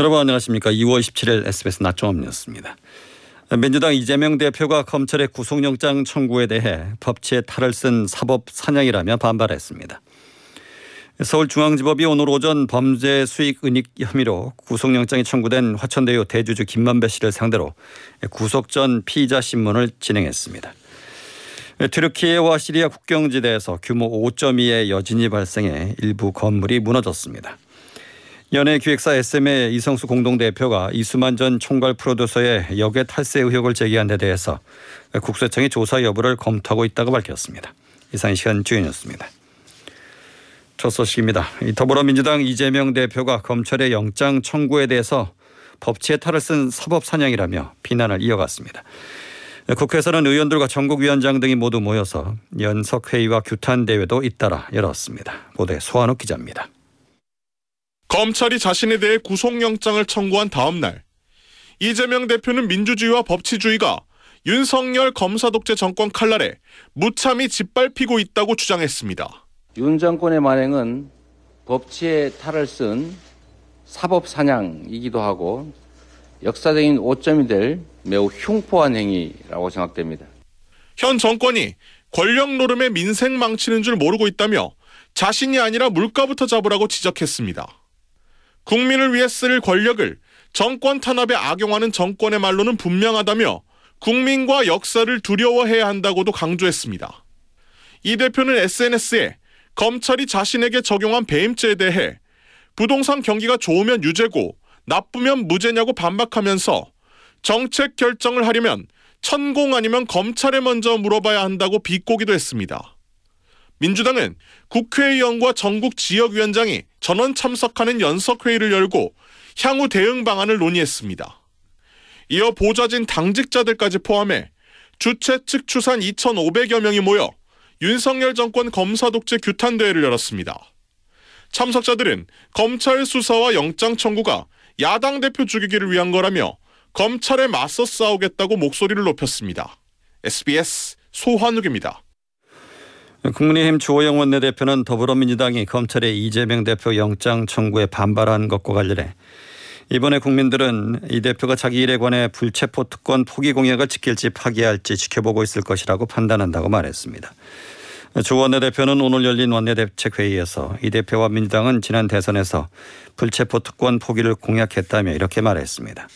여러분 안녕하십니까. 2월 17일 SBS 낮종합 뉴스입니다. 민주당 이재명 대표가 검찰의 구속영장 청구에 대해 법치에 탈을 쓴 사법 사냥이라며 반발했습니다. 서울중앙지법이 오늘 오전 범죄 수익 은닉 혐의로 구속영장이 청구된 화천대유 대주주 김만배 씨를 상대로 구속 전 피의자 신문을 진행했습니다. 트르키예와 시리아 국경지대에서 규모 5.2의 여진이 발생해 일부 건물이 무너졌습니다. 연예기획사 SM의 이성수 공동대표가 이수만 전 총괄 프로듀서의 역외 탈세 의혹을 제기한 데 대해서 국세청이 조사 여부를 검토하고 있다고 밝혔습니다. 이상 시간 주인이었습니다. 첫 소식입니다. 더불어민주당 이재명 대표가 검찰의 영장 청구에 대해서 법치에 탈을 쓴 사법 사냥이라며 비난을 이어갔습니다. 국회에서는 의원들과 전국위원장 등이 모두 모여서 연석회의와 규탄 대회도 잇따라 열었습니다. 보도에 소환욱 기자입니다. 검찰이 자신에 대해 구속영장을 청구한 다음 날 이재명 대표는 민주주의와 법치주의가 윤석열 검사 독재 정권 칼날에 무참히 짓밟히고 있다고 주장했습니다. 윤 정권의 만행은 법치에 탈을 쓴 사법 사냥이기도 하고 역사적인 오점이 될 매우 흉포한 행위라고 생각됩니다. 현 정권이 권력 노름에 민생 망치는 줄 모르고 있다며 자신이 아니라 물가부터 잡으라고 지적했습니다. 국민을 위해 쓸 권력을 정권 탄압에 악용하는 정권의 말로는 분명하다며 국민과 역사를 두려워해야 한다고도 강조했습니다. 이 대표는 SNS에 검찰이 자신에게 적용한 배임죄에 대해 부동산 경기가 좋으면 유죄고 나쁘면 무죄냐고 반박하면서 정책 결정을 하려면 천공 아니면 검찰에 먼저 물어봐야 한다고 비꼬기도 했습니다. 민주당은 국회의원과 전국 지역위원장이 전원 참석하는 연석회의를 열고 향후 대응 방안을 논의했습니다. 이어 보좌진 당직자들까지 포함해 주최 측 추산 2,500여 명이 모여 윤석열 정권 검사 독재 규탄 대회를 열었습니다. 참석자들은 검찰 수사와 영장 청구가 야당 대표 죽이기를 위한 거라며 검찰에 맞서 싸우겠다고 목소리를 높였습니다. SBS 소환욱입니다. 국민의힘 주호영 원내대표는 더불어민주당이 검찰의 이재명 대표 영장 청구에 반발한 것과 관련해 이번에 국민들은 이 대표가 자기 일에 관해 불체포 특권 포기 공약을 지킬지 파기할지 지켜보고 있을 것이라고 판단한다고 말했습니다. 주 원내대표는 오늘 열린 원내대책회의에서 이 대표와 민주당은 지난 대선에서 불체포 특권 포기를 공약했다며 이렇게 말했습니다.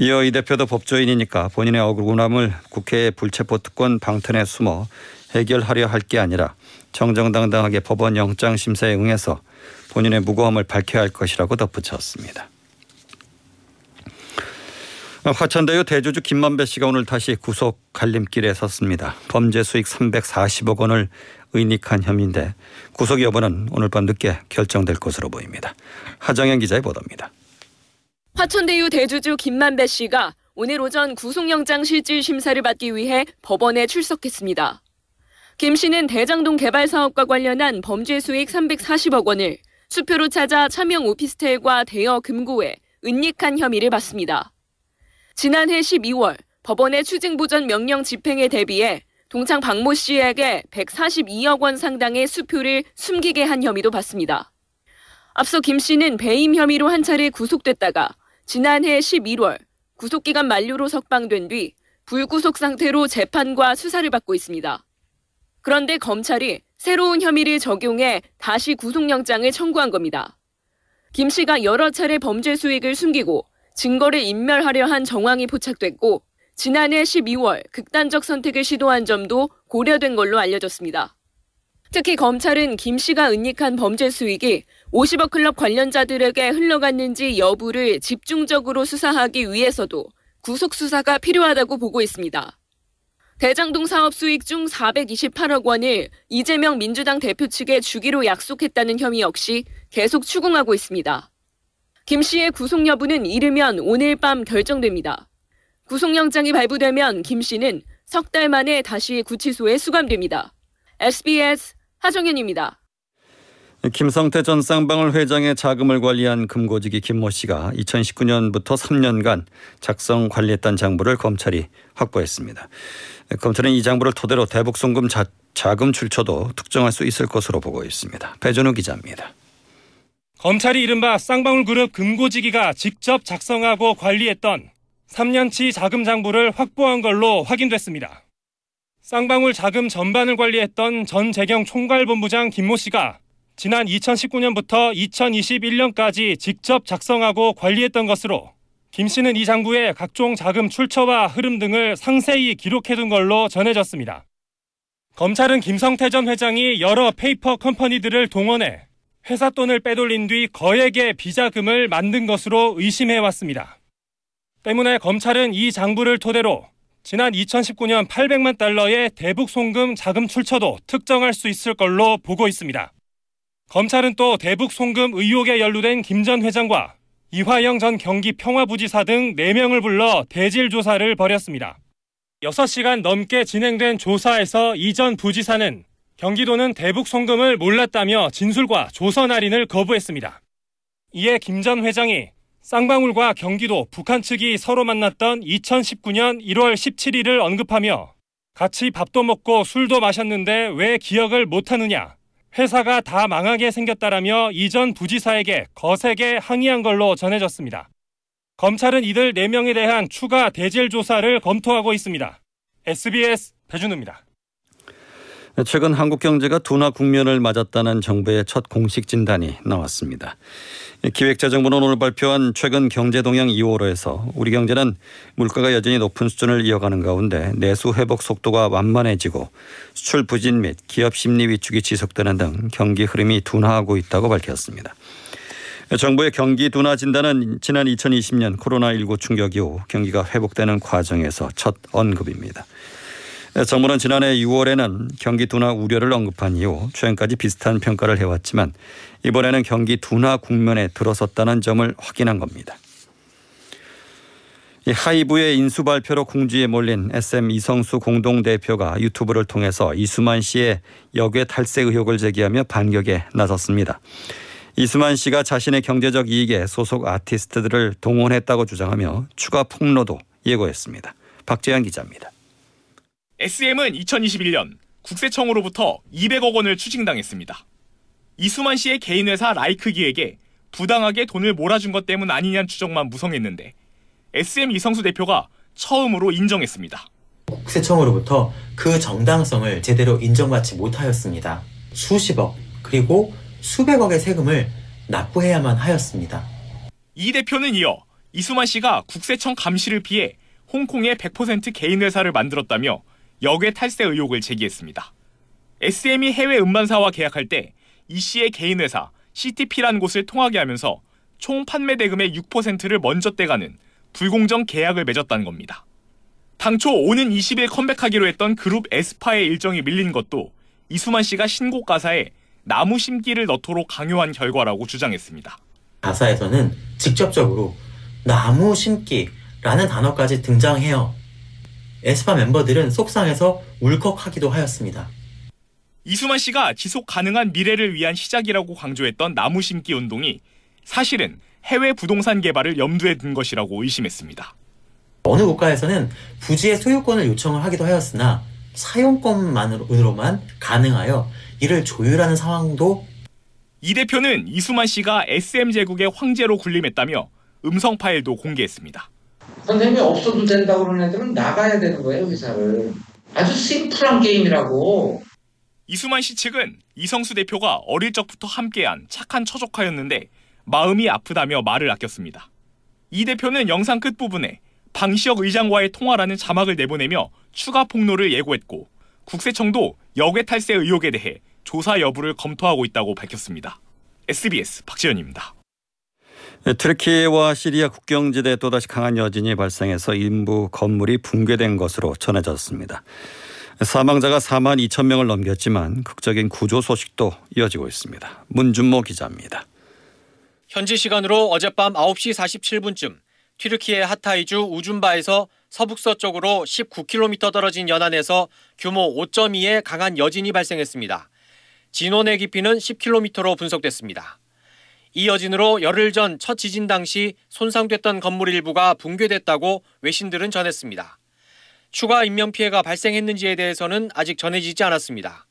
이어 이 대표도 법조인이니까 본인의 억울함을 국회의 불체포 특권 방탄에 숨어 해결하려 할 게 아니라 정정당당하게 법원 영장 심사에 응해서 본인의 무고함을 밝혀야 할 것이라고 덧붙였습니다. 화천대유 대주주 김만배 씨가 오늘 다시 구속 갈림길에 섰습니다. 범죄 수익 340억 원을 의닉한 혐의인데 구속 여부는 오늘 밤 늦게 결정될 것으로 보입니다. 하정현 기자의 보도입니다. 화천대유 대주주 김만배 씨가 오늘 오전 구속영장 실질 심사를 받기 위해 법원에 출석했습니다. 김 씨는 대장동 개발 사업과 관련한 범죄 수익 340억 원을 수표로 찾아 차명 오피스텔과 대여 금고에 은닉한 혐의를 받습니다. 지난해 12월 법원의 추징보전 명령 집행에 대비해 동창 박모 씨에게 142억 원 상당의 수표를 숨기게 한 혐의도 받습니다. 앞서 김 씨는 배임 혐의로 한 차례 구속됐다가 지난해 11월 구속기간 만료로 석방된 뒤 불구속 상태로 재판과 수사를 받고 있습니다. 그런데 검찰이 새로운 혐의를 적용해 다시 구속영장을 청구한 겁니다. 김 씨가 여러 차례 범죄 수익을 숨기고 증거를 인멸하려 한 정황이 포착됐고 지난해 12월 극단적 선택을 시도한 점도 고려된 걸로 알려졌습니다. 특히 검찰은 김 씨가 은닉한 범죄 수익이 50억 클럽 관련자들에게 흘러갔는지 여부를 집중적으로 수사하기 위해서도 구속 수사가 필요하다고 보고 있습니다. 대장동 사업 수익 중 428억 원을 이재명 민주당 대표 측에 주기로 약속했다는 혐의 역시 계속 추궁하고 있습니다. 김 씨의 구속 여부는 이르면 오늘 밤 결정됩니다. 구속영장이 발부되면 김 씨는 석 달 만에 다시 구치소에 수감됩니다. SBS 하정현입니다. 김성태 전 쌍방울 회장의 자금을 관리한 금고지기 김모 씨가 2019년부터 3년간 작성 관리했던 장부를 검찰이 확보했습니다. 검찰은 이 장부를 토대로 대북 송금 자, 금 출처도 특정할 수 있을 것으로 보고 있습니다. 배준우 기자입니다. 검찰이 이른바 쌍방울 그룹 금고지기가 직접 작성하고 관리했던 3년치 자금 장부를 확보한 걸로 확인됐습니다. 쌍방울 자금 전반을 관리했던 전 재경 총괄본부장 김모 씨가 지난 2019년부터 2021년까지 직접 작성하고 관리했던 것으로 김 씨는 이 장부에 각종 자금 출처와 흐름 등을 상세히 기록해둔 걸로 전해졌습니다. 검찰은 김성태 전 회장이 여러 페이퍼 컴퍼니들을 동원해 회사 돈을 빼돌린 뒤 거액의 비자금을 만든 것으로 의심해왔습니다. 때문에 검찰은 이 장부를 토대로 지난 2019년 800만 달러의 대북 송금 자금 출처도 특정할 수 있을 걸로 보고 있습니다. 검찰은 또 대북 송금 의혹에 연루된 김 전 회장과 이화영 전 경기 평화부지사 등 4명을 불러 대질 조사를 벌였습니다. 6시간 넘게 진행된 조사에서 이 전 부지사는 경기도는 대북 송금을 몰랐다며 진술과 조선 할인을 거부했습니다. 이에 김 전 회장이 쌍방울과 경기도, 북한 측이 서로 만났던 2019년 1월 17일을 언급하며 같이 밥도 먹고 술도 마셨는데 왜 기억을 못하느냐. 회사가 다 망하게 생겼다라며 이전 부지사에게 거세게 항의한 걸로 전해졌습니다. 검찰은 이들 4명에 대한 추가 대질 조사를 검토하고 있습니다. SBS 배준우입니다. 최근 한국 경제가 둔화 국면을 맞았다는 정부의 첫 공식 진단이 나왔습니다. 기획재정부는 오늘 발표한 최근 경제 동향 2월호에서 우리 경제는 물가가 여전히 높은 수준을 이어가는 가운데 내수 회복 속도가 완만해지고 수출 부진 및 기업 심리 위축이 지속되는 등 경기 흐름이 둔화하고 있다고 밝혔습니다. 정부의 경기 둔화 진단은 지난 2020년 코로나19 충격 이후 경기가 회복되는 과정에서 첫 언급입니다. 정부는 지난해 6월에는 경기 둔화 우려를 언급한 이후 최근까지 비슷한 평가를 해왔지만 이번에는 경기 둔화 국면에 들어섰다는 점을 확인한 겁니다. 하이브의 인수 발표로 궁지에 몰린 SM 이성수 공동 대표가 유튜브를 통해서 이수만 씨의 역외 탈세 의혹을 제기하며 반격에 나섰습니다. 이수만 씨가 자신의 경제적 이익에 소속 아티스트들을 동원했다고 주장하며 추가 폭로도 예고했습니다. 박재현 기자입니다. SM은 2021년 국세청으로부터 200억 원을 추징당했습니다. 이수만 씨의 개인 회사 라이크 기에게 부당하게 돈을 몰아준 것 때문 아니냐는 추정만 무성했는데 SM 이성수 대표가 처음으로 인정했습니다. 국세청으로부터 그 정당성을 제대로 인정받지 못하였습니다. 수십억 그리고 수백억의 세금을 납부해야만 하였습니다. 이 대표는 이어 이수만 씨가 국세청 감시를 피해 홍콩에 100% 개인 회사를 만들었다며 역외 탈세 의혹을 제기했습니다. SM이 해외 음반사와 계약할 때 이 씨의 개인 회사 CTP라는 곳을 통하게 하면서 총 판매 대금의 6%를 먼저 떼가는 불공정 계약을 맺었다는 겁니다. 당초 오는 20일 컴백하기로 했던 그룹 에스파의 일정이 밀린 것도 이수만 씨가 신곡 가사에 나무 심기를 넣도록 강요한 결과라고 주장했습니다. 가사에서는 직접적으로 나무 심기라는 단어까지 등장해요. 에스파 멤버들은 속상해서 울컥하기도 하였습니다. 이수만 씨가 지속 가능한 미래를 위한 시작이라고 강조했던 나무 심기 운동이 사실은 해외 부동산 개발을 염두에 둔 것이라고 의심했습니다. 어느 국가에서는 부지의 소유권을 요청을 하기도 하였으나 사용권만으로만 가능하여 이를 조율하는 상황도 이 대표는 이수만 씨가 SM 제국의 황제로 군림했다며 음성 파일도 공개했습니다. 선생님이 없어도 된다고 그러는 애들은 나가야 되는 거예요, 회사를. 아주 심플한 게임이라고. 이수만 씨 측은 이성수 대표가 어릴 적부터 함께한 착한 처조카였는데 마음이 아프다며 말을 아꼈습니다. 이 대표는 영상 끝부분에 방시혁 의장과의 통화라는 자막을 내보내며 추가 폭로를 예고했고 국세청도 역외 탈세 의혹에 대해 조사 여부를 검토하고 있다고 밝혔습니다. SBS 박지현입니다. 트르키예와 시리아 국경지대에 또다시 강한 여진이 발생해서 일부 건물이 붕괴된 것으로 전해졌습니다. 사망자가 4만 2천 명을 넘겼지만 극적인 구조 소식도 이어지고 있습니다. 문준모 기자입니다. 현지 시간으로 어젯밤 9시 47분쯤 튀르키예 하타이주 우준바에서 서북서쪽으로 19km 떨어진 연안에서 규모 5.2의 강한 여진이 발생했습니다. 진원의 깊이는 10km로 분석됐습니다. 이 여진으로 열흘 전 첫 지진 당시 손상됐던 건물 일부가 붕괴됐다고 외신들은 전했습니다. 추가 인명 피해가 발생했는지에 대해서는 아직 전해지지 않았습니다.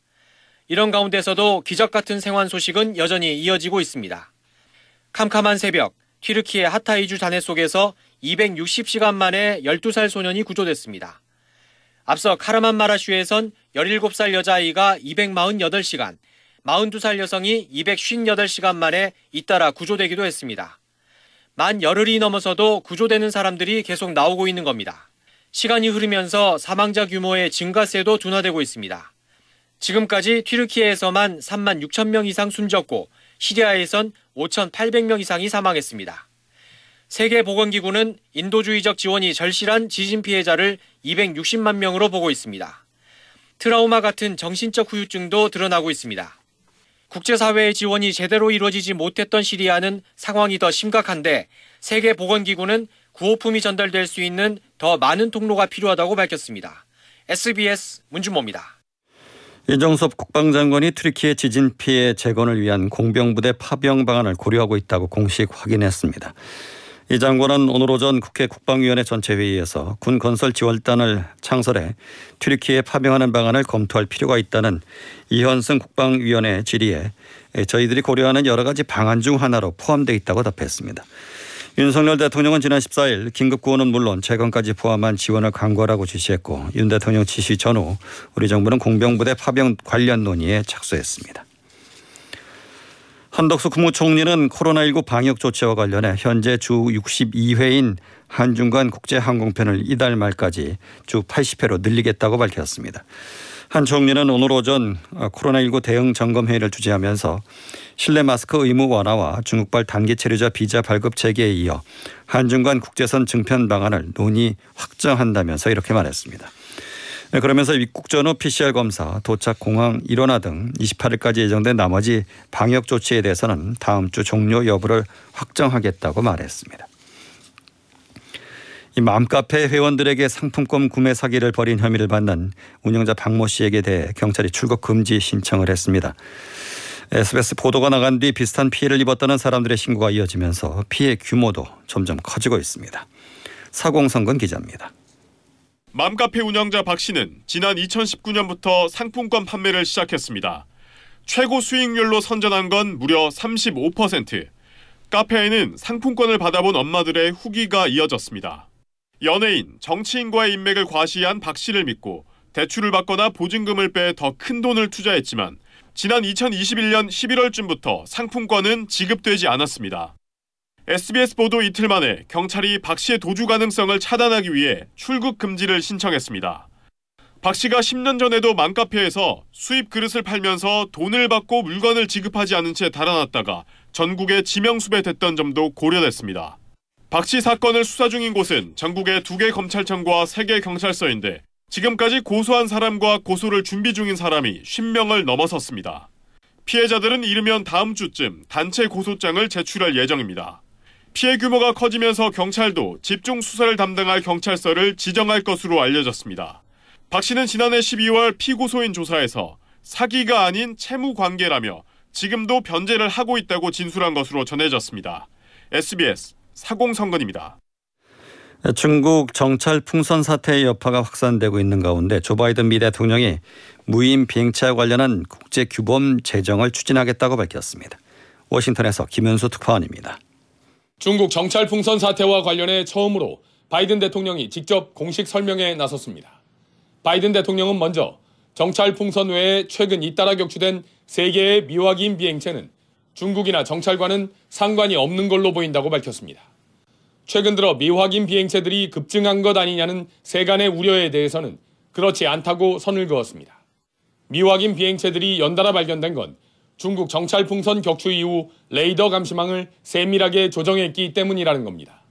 이런 가운데서도 기적 같은 생환 소식은 여전히 이어지고 있습니다. 캄캄한 새벽 튀르키예 하타이주 잔해 속에서 260시간 만에 12살 소년이 구조됐습니다. 앞서 카르만마라슈에선 17살 여자아이가 248시간, 42살 여성이 258시간 만에 잇따라 구조되기도 했습니다. 만 열흘이 넘어서도 구조되는 사람들이 계속 나오고 있는 겁니다. 시간이 흐르면서 사망자 규모의 증가세도 둔화되고 있습니다. 지금까지 튀르키예에서만 3만 6천 명 이상 숨졌고 시리아에선 5,800명 이상이 사망했습니다. 세계보건기구는 인도주의적 지원이 절실한 지진 피해자를 260만 명으로 보고 있습니다. 트라우마 같은 정신적 후유증도 드러나고 있습니다. 국제사회의 지원이 제대로 이루어지지 못했던 시리아는 상황이 더 심각한데 세계보건기구는 구호품이 전달될 수 있는 더 많은 통로가 필요하다고 밝혔습니다. SBS 문준모입니다. 이정섭 국방장관이 튀르키예 지진 피해 재건을 위한 공병부대 파병 방안을 고려하고 있다고 공식 확인했습니다. 이 장관은 오늘 오전 국회 국방위원회 전체 회의에서 군 건설 지원단을 창설해 튀르키에 파병하는 방안을 검토할 필요가 있다는 이현승 국방위원회 질의에 저희들이 고려하는 여러 가지 방안 중 하나로 포함되어 있다고 답했습니다. 윤석열 대통령은 지난 14일 긴급 구호는 물론 재건까지 포함한 지원을 강구하라고 지시했고 윤 대통령 지시 전후 우리 정부는 공병부대 파병 관련 논의에 착수했습니다. 한덕수 국무총리는 코로나19 방역 조치와 관련해 현재 주 62회인 한중간 국제항공편을 이달 말까지 주 80회로 늘리겠다고 밝혔습니다. 한 총리는 오늘 오전 코로나19 대응 점검 회의를 주재하면서 실내 마스크 의무 완화와 중국발 단기 체류자 비자 발급 체계에 이어 한중간 국제선 증편 방안을 논의 확정한다면서 이렇게 말했습니다. 네, 그러면서 입국 전후 PCR 검사, 도착 공항 일원화 등 28일까지 예정된 나머지 방역 조치에 대해서는 다음 주 종료 여부를 확정하겠다고 말했습니다. 이 맘카페 회원들에게 상품권 구매 사기를 벌인 혐의를 받는 운영자 박모 씨에게 대해 경찰이 출국 금지 신청을 했습니다. SBS 보도가 나간 뒤 비슷한 피해를 입었다는 사람들의 신고가 이어지면서 피해 규모도 점점 커지고 있습니다. 사공성근 기자입니다. 맘카페 운영자 박 씨는 지난 2019년부터 상품권 판매를 시작했습니다. 최고 수익률로 선전한 건 무려 35%. 카페에는 상품권을 받아본 엄마들의 후기가 이어졌습니다. 연예인, 정치인과의 인맥을 과시한 박 씨를 믿고 대출을 받거나 보증금을 빼 더 큰 돈을 투자했지만 지난 2021년 11월쯤부터 상품권은 지급되지 않았습니다. SBS 보도 이틀 만에 경찰이 박 씨의 도주 가능성을 차단하기 위해 출국 금지를 신청했습니다. 박 씨가 10년 전에도 맘카페에서 수입 그릇을 팔면서 돈을 받고 물건을 지급하지 않은 채 달아났다가 전국에 지명수배됐던 점도 고려됐습니다. 박 씨 사건을 수사 중인 곳은 전국의 두 개 검찰청과 세 개 경찰서인데 지금까지 고소한 사람과 고소를 준비 중인 사람이 10명을 넘어섰습니다. 피해자들은 이르면 다음 주쯤 단체 고소장을 제출할 예정입니다. 피해 규모가 커지면서 경찰도 집중 수사를 담당할 경찰서를 지정할 것으로 알려졌습니다. 박 씨는 지난해 12월 피고소인 조사에서 사기가 아닌 채무 관계라며 지금도 변제를 하고 있다고 진술한 것으로 전해졌습니다. SBS 사공성근입니다. 중국 정찰 풍선 사태의 여파가 확산되고 있는 가운데 조 바이든 미 대통령이 무인 비행체와 관련한 국제 규범 제정을 추진하겠다고 밝혔습니다. 워싱턴에서 김현수 특파원입니다. 중국 정찰 풍선 사태와 관련해 처음으로 바이든 대통령이 직접 공식 설명에 나섰습니다. 바이든 대통령은 먼저 정찰 풍선 외에 최근 잇따라 격추된 세 개의 미확인 비행체는 중국이나 정찰과는 상관이 없는 걸로 보인다고 밝혔습니다. 최근 들어 미확인 비행체들이 급증한 것 아니냐는 세간의 우려에 대해서는 그렇지 않다고 선을 그었습니다. 미확인 비행체들이 연달아 발견된 건 중국 정찰 풍선 격추 이후 레이더 감시망을 세밀하게 조정했기 때문이라는 겁니다.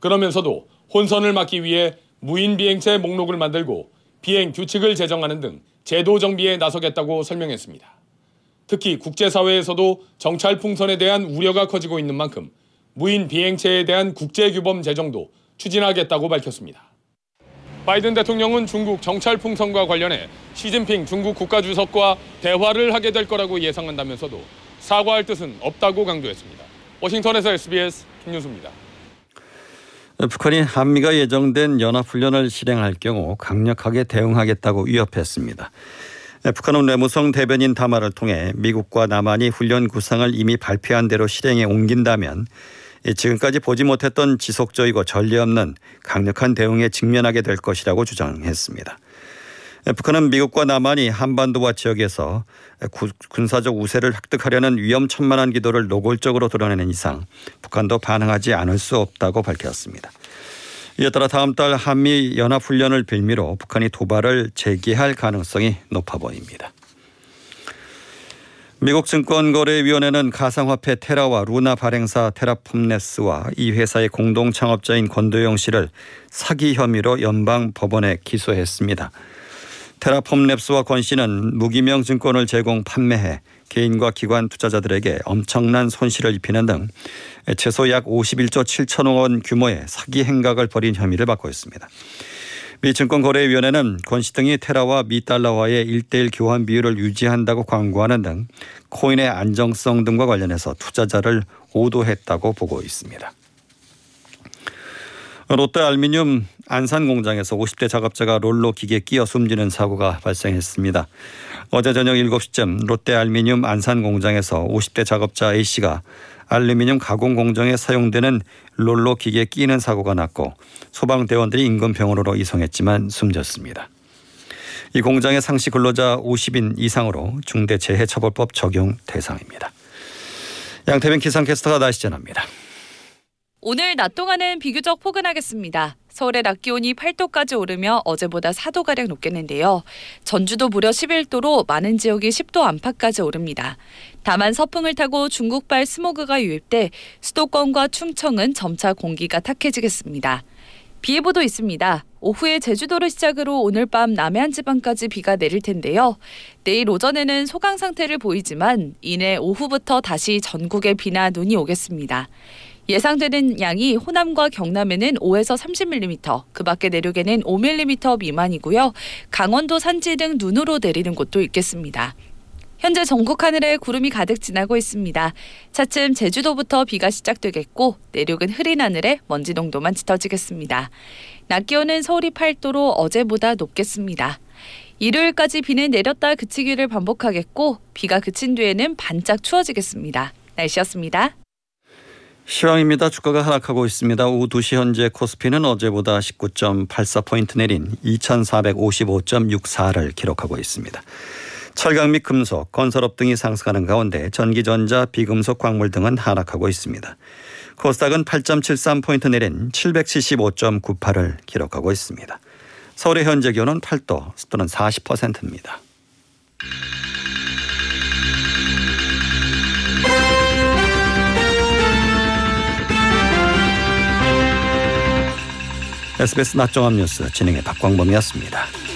그러면서도 혼선을 막기 위해 무인 비행체 목록을 만들고 비행 규칙을 제정하는 등 제도 정비에 나서겠다고 설명했습니다. 특히 국제사회에서도 정찰 풍선에 대한 우려가 커지고 있는 만큼 무인 비행체에 대한 국제규범 제정도 추진하겠다고 밝혔습니다. 바이든 대통령은 중국 정찰 풍선과 관련해 시진핑 중국 국가주석과 대화를 하게 될 거라고 예상한다면서도 사과할 뜻은 없다고 강조했습니다. 워싱턴에서 SBS 김윤수입니다. 북한이 한미가 예정된 연합훈련을 실행할 경우 강력하게 대응하겠다고 위협했습니다. 북한은 외무성 대변인 담화를 통해 미국과 남한이 훈련 구상을 이미 발표한 대로 실행에 옮긴다면 지금까지 보지 못했던 지속적이고 전례 없는 강력한 대응에 직면하게 될 것이라고 주장했습니다. 북한은 미국과 남한이 한반도와 지역에서 군사적 우세를 획득하려는 위험천만한 기도를 노골적으로 드러내는 이상 북한도 반응하지 않을 수 없다고 밝혔습니다. 이에 따라 다음 달 한미 연합훈련을 빌미로 북한이 도발을 재개할 가능성이 높아 보입니다. 미국 증권거래위원회는 가상화폐 테라와 루나 발행사 테라폼네스와 이 회사의 공동 창업자인 권도영 씨를 사기 혐의로 연방 법원에 기소했습니다. 테라폼랩스와 권 씨는 무기명 증권을 제공 판매해 개인과 기관 투자자들에게 엄청난 손실을 입히는 등 최소 약 51조 7천억 원 규모의 사기 행각을 벌인 혐의를 받고 있습니다. 미 증권거래위원회는 권 씨 등이 테라와 미 달러와의 1대1 교환 비율을 유지한다고 광고하는 등 코인의 안정성 등과 관련해서 투자자를 오도했다고 보고 있습니다. 롯데 알미늄 안산 공장에서 50대 작업자가 롤러 기계 끼어 숨지는 사고가 발생했습니다. 어제 저녁 7시쯤 롯데 알미늄 안산 공장에서 50대 작업자 A 씨가 알루미늄 가공 공정에 사용되는 롤러 기계에 끼는 사고가 났고 소방대원들이 인근 병원으로 이송했지만 숨졌습니다. 이 공장의 상시 근로자 50인 이상으로 중대재해처벌법 적용 대상입니다. 양태빈 기상캐스터가 날씨 전합니다. 오늘 낮 동안은 비교적 포근하겠습니다. 서울의 낮 기온이 8도까지 오르며 어제보다 4도가량 높겠는데요. 전주도 무려 11도로 많은 지역이 10도 안팎까지 오릅니다. 다만 서풍을 타고 중국발 스모그가 유입돼 수도권과 충청은 점차 공기가 탁해지겠습니다. 비 예보도 있습니다. 오후에 제주도를 시작으로 오늘 밤 남해안 지방까지 비가 내릴 텐데요. 내일 오전에는 소강 상태를 보이지만 이내 오후부터 다시 전국에 비나 눈이 오겠습니다. 예상되는 양이 호남과 경남에는 5에서 30mm, 그 밖에 내륙에는 5mm 미만이고요. 강원도 산지 등 눈으로 내리는 곳도 있겠습니다. 현재 전국 하늘에 구름이 가득 지나고 있습니다. 차츰 제주도부터 비가 시작되겠고 내륙은 흐린 하늘에 먼지 농도만 짙어지겠습니다. 낮 기온은 서울이 8도로 어제보다 높겠습니다. 일요일까지 비는 내렸다 그치기를 반복하겠고 비가 그친 뒤에는 반짝 추워지겠습니다. 날씨였습니다. 시황입니다. 주가가 하락하고 있습니다. 오후 2시 현재 코스피는 어제보다 19.84포인트 내린 2455.64를 기록하고 있습니다. 철강 및 금속, 건설업 등이 상승하는 가운데 전기전자, 비금속, 광물 등은 하락하고 있습니다. 코스닥은 8.73포인트 내린 775.98을 기록하고 있습니다. 서울의 현재 기온은 8도, 습도는 40%입니다. SBS 낮종합 뉴스 진행의 박광범이었습니다.